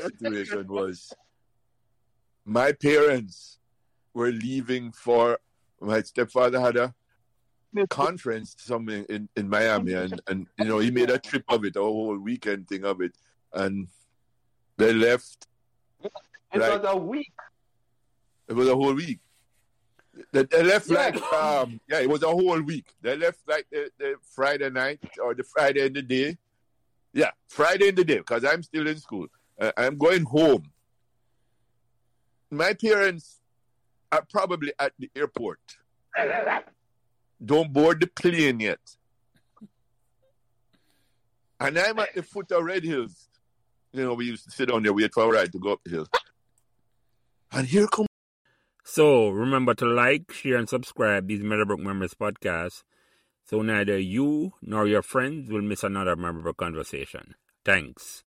situation was my parents were leaving for my stepfather had a conference somewhere in, in Miami and, and you know he made a trip of it, a whole weekend thing of it. And they left It Right. was a week. it was a whole week. They, they left Yeah. like um yeah, it was a whole week. They left like the, the Friday night or the Friday in the day. Yeah, Friday in the day because I'm still in school. Uh, I'm going home. My parents are probably at the airport. Don't board the plane yet. And I'm at the foot of Red Hills. You know, we used to sit down there, wait for a ride to go up the hill. And here come So remember to like, share, and subscribe these Meadowbrook Memories podcasts so neither you nor your friends will miss another memorable conversation. Thanks.